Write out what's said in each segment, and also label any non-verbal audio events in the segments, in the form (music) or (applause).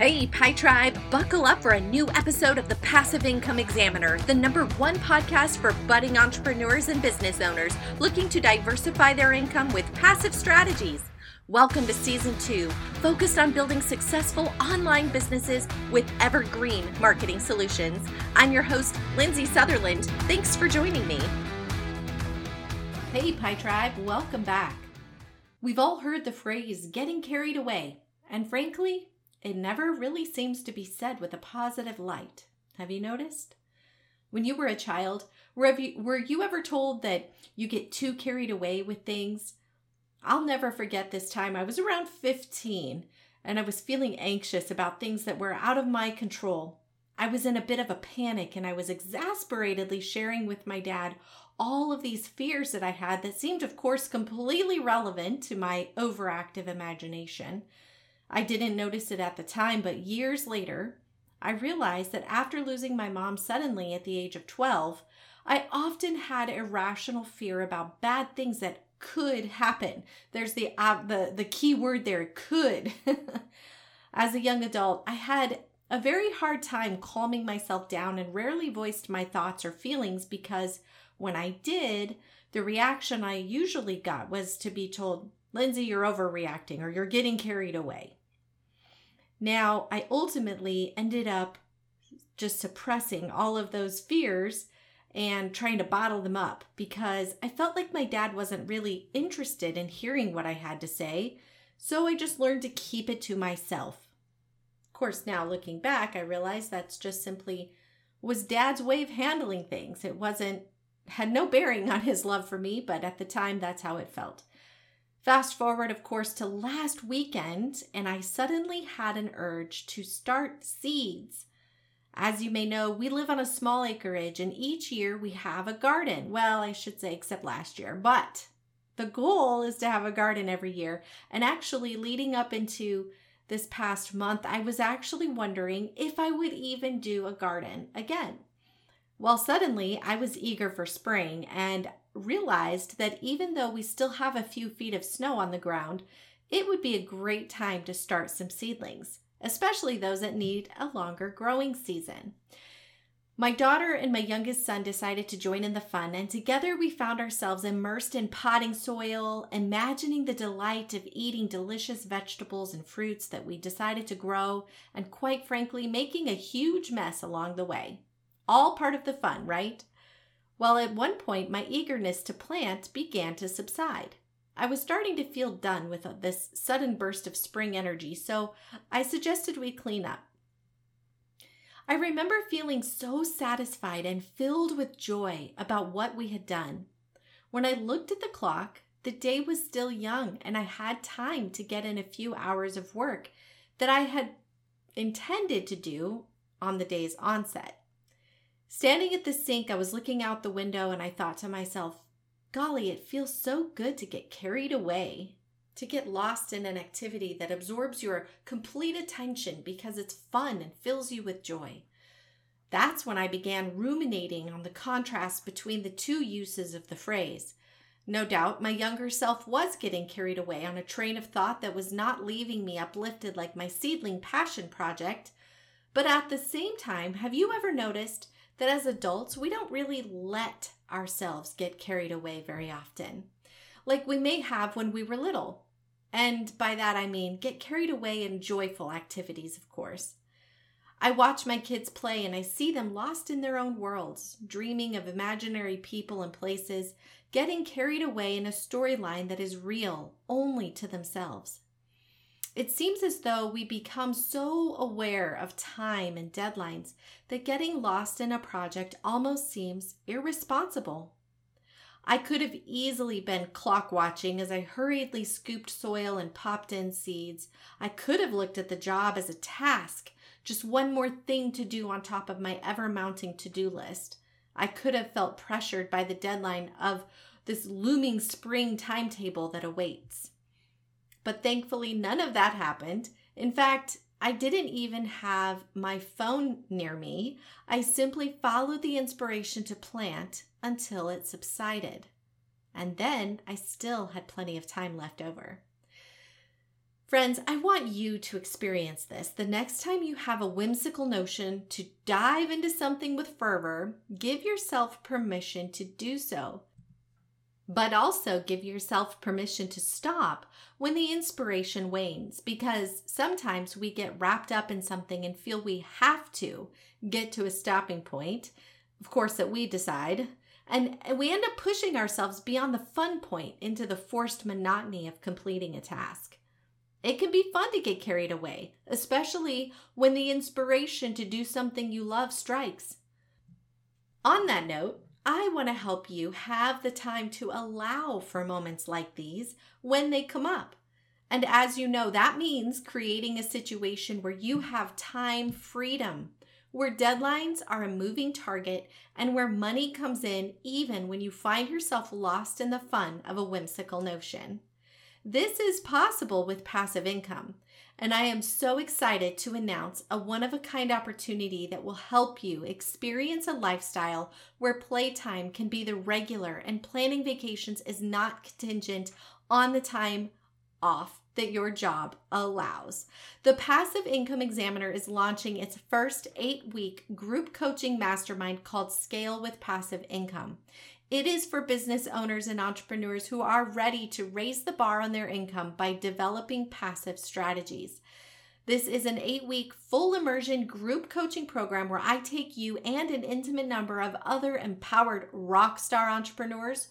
Hey, Pi Tribe, buckle up for a new episode of the Passive Income Examiner, the number one podcast for budding entrepreneurs and business owners looking to diversify their income with passive strategies. Welcome to season two, focused on building successful online businesses with evergreen marketing solutions. I'm your host, Lindsay Sutherland. Thanks for joining me. Hey, Pi Tribe, welcome back. We've all heard the phrase getting carried away, and frankly, it never really seems to be said with a positive light. Have you noticed? When you were a child, were you, were you ever told that you get too carried away with things? I'll never forget this time. I was around 15 and I was feeling anxious about things that were out of my control. I was in a bit of a panic and I was exasperatedly sharing with my dad all of these fears that I had that seemed, of course, completely relevant to my overactive imagination. I didn't notice it at the time, but years later, I realized that after losing my mom suddenly at the age of 12, I often had irrational fear about bad things that could happen. There's the uh, the the key word there, could. (laughs) As a young adult, I had a very hard time calming myself down and rarely voiced my thoughts or feelings because when I did, the reaction I usually got was to be told, Lindsay, you're overreacting or you're getting carried away. Now, I ultimately ended up just suppressing all of those fears and trying to bottle them up because I felt like my dad wasn't really interested in hearing what I had to say. So I just learned to keep it to myself. Of course, now looking back, I realize that's just simply was dad's way of handling things. It wasn't had no bearing on his love for me, but at the time that's how it felt. Fast forward, of course, to last weekend, and I suddenly had an urge to start seeds. As you may know, we live on a small acreage, and each year we have a garden. Well, I should say, except last year, but the goal is to have a garden every year. And actually, leading up into this past month, I was actually wondering if I would even do a garden again. Well, suddenly I was eager for spring, and realized that even though we still have a few feet of snow on the ground, it would be a great time to start some seedlings, especially those that need a longer growing season. My daughter and my youngest son decided to join in the fun, and together we found ourselves immersed in potting soil, imagining the delight of eating delicious vegetables and fruits that we decided to grow, and quite frankly, making a huge mess along the way. All part of the fun, right? While at one point my eagerness to plant began to subside. I was starting to feel done with uh, this sudden burst of spring energy, so I suggested we clean up. I remember feeling so satisfied and filled with joy about what we had done. When I looked at the clock, the day was still young and I had time to get in a few hours of work that I had intended to do on the day's onset. Standing at the sink, I was looking out the window and I thought to myself, golly, it feels so good to get carried away, to get lost in an activity that absorbs your complete attention because it's fun and fills you with joy. That's when I began ruminating on the contrast between the two uses of the phrase. No doubt my younger self was getting carried away on a train of thought that was not leaving me uplifted like my seedling passion project. But at the same time, have you ever noticed that as adults, we don't really let ourselves get carried away very often, like we may have when we were little. And by that I mean get carried away in joyful activities, of course. I watch my kids play and I see them lost in their own worlds, dreaming of imaginary people and places, getting carried away in a storyline that is real only to themselves. It seems as though we become so aware of time and deadlines that getting lost in a project almost seems irresponsible. I could have easily been clock watching as I hurriedly scooped soil and popped in seeds. I could have looked at the job as a task, just one more thing to do on top of my ever mounting to do list. I could have felt pressured by the deadline of this looming spring timetable that awaits. But thankfully, none of that happened. In fact, I didn't even have my phone near me. I simply followed the inspiration to plant until it subsided. And then I still had plenty of time left over. Friends, I want you to experience this. The next time you have a whimsical notion to dive into something with fervor, give yourself permission to do so. But also give yourself permission to stop when the inspiration wanes because sometimes we get wrapped up in something and feel we have to get to a stopping point, of course, that we decide. And we end up pushing ourselves beyond the fun point into the forced monotony of completing a task. It can be fun to get carried away, especially when the inspiration to do something you love strikes. On that note, I want to help you have the time to allow for moments like these when they come up. And as you know, that means creating a situation where you have time freedom, where deadlines are a moving target, and where money comes in even when you find yourself lost in the fun of a whimsical notion. This is possible with passive income, and I am so excited to announce a one of a kind opportunity that will help you experience a lifestyle where playtime can be the regular and planning vacations is not contingent on the time off that your job allows. The Passive Income Examiner is launching its first eight week group coaching mastermind called Scale with Passive Income. It is for business owners and entrepreneurs who are ready to raise the bar on their income by developing passive strategies. This is an eight week full immersion group coaching program where I take you and an intimate number of other empowered rock star entrepreneurs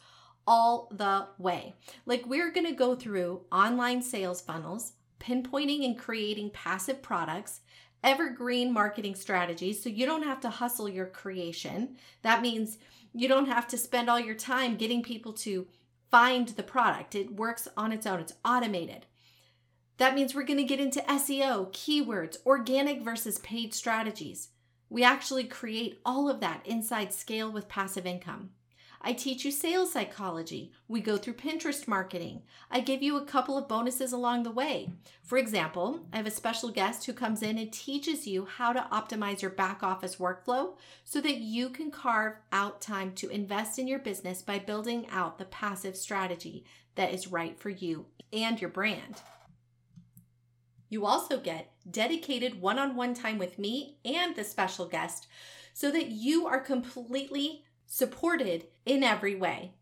all the way. Like, we're to go through online sales funnels, pinpointing and creating passive products, evergreen marketing strategies so you don't have to hustle your creation. That means you don't have to spend all your time getting people to find the product. It works on its own, it's automated. That means we're going to get into SEO, keywords, organic versus paid strategies. We actually create all of that inside Scale with Passive Income. I teach you sales psychology. We go through Pinterest marketing. I give you a couple of bonuses along the way. For example, I have a special guest who comes in and teaches you how to optimize your back office workflow so that you can carve out time to invest in your business by building out the passive strategy that is right for you and your brand. You also get dedicated one on one time with me and the special guest so that you are completely supported in every way.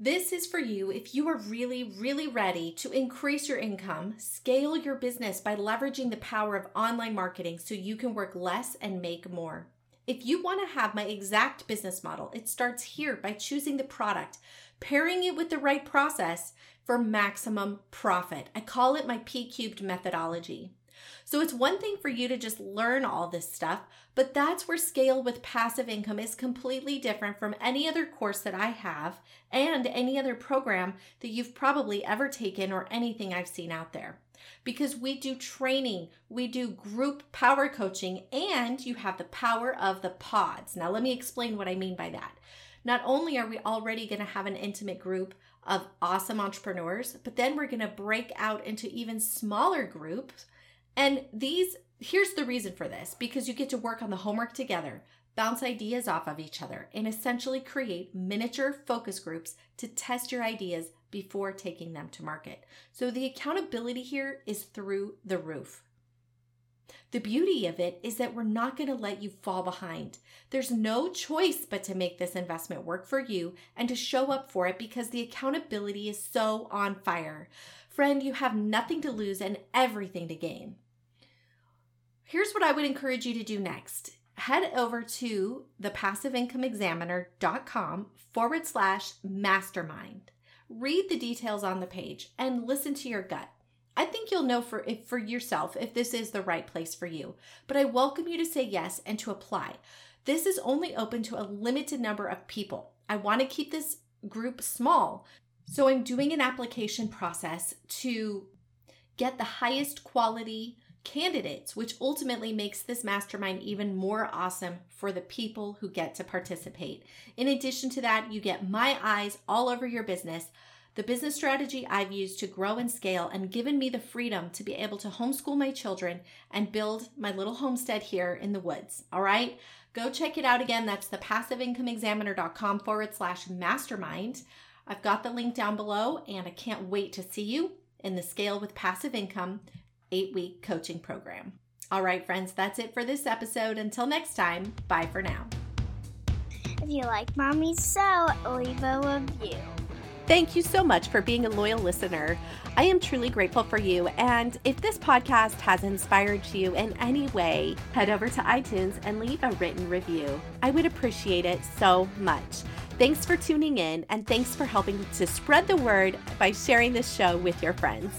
This is for you if you are really, really ready to increase your income, scale your business by leveraging the power of online marketing so you can work less and make more. If you want to have my exact business model, it starts here by choosing the product, pairing it with the right process for maximum profit. I call it my P cubed methodology. So it's one thing for you to just learn all this stuff, but that's where Scale with Passive Income is completely different from any other course that I have and any other program that you've probably ever taken or anything I've seen out there. Because we do training, we do group power coaching, and you have the power of the pods. Now, let me explain what I mean by that. Not only are we already going to have an intimate group of awesome entrepreneurs, but then we're going to break out into even smaller groups and these, here's the reason for this because you get to work on the homework together, bounce ideas off of each other, and essentially create miniature focus groups to test your ideas before taking them to market. So the accountability here is through the roof. The beauty of it is that we're not going to let you fall behind. There's no choice but to make this investment work for you and to show up for it because the accountability is so on fire. Friend, you have nothing to lose and everything to gain. Here's what I would encourage you to do next. Head over to thepassiveincomeexaminer.com forward slash mastermind. Read the details on the page and listen to your gut. I think you'll know for for yourself if this is the right place for you. But I welcome you to say yes and to apply. This is only open to a limited number of people. I want to keep this group small. So I'm doing an application process to get the highest quality candidates, which ultimately makes this mastermind even more awesome for the people who get to participate. In addition to that, you get my eyes all over your business, the business strategy I've used to grow and scale, and given me the freedom to be able to homeschool my children and build my little homestead here in the woods. All right. Go check it out again. That's the passiveincomeexaminer.com forward slash mastermind. I've got the link down below and I can't wait to see you in the Scale with Passive Income eight week coaching program. All right, friends, that's it for this episode. Until next time, bye for now. If you like Mommy So, leave a review. Thank you so much for being a loyal listener. I am truly grateful for you. And if this podcast has inspired you in any way, head over to iTunes and leave a written review. I would appreciate it so much. Thanks for tuning in and thanks for helping to spread the word by sharing this show with your friends.